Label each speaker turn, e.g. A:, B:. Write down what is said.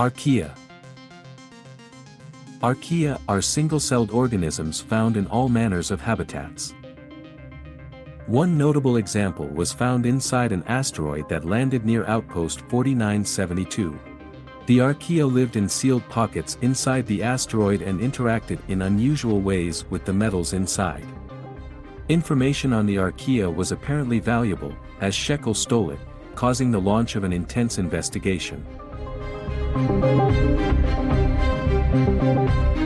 A: Archaea Archaea are single-celled organisms found in all manners of habitats. One notable example was found inside an asteroid that landed near Outpost 4972. The archaea lived in sealed pockets inside the asteroid and interacted in unusual ways with the metals inside. Information on the archaea was apparently valuable, as Shekel stole it, causing the launch of an intense investigation.
B: Thank you.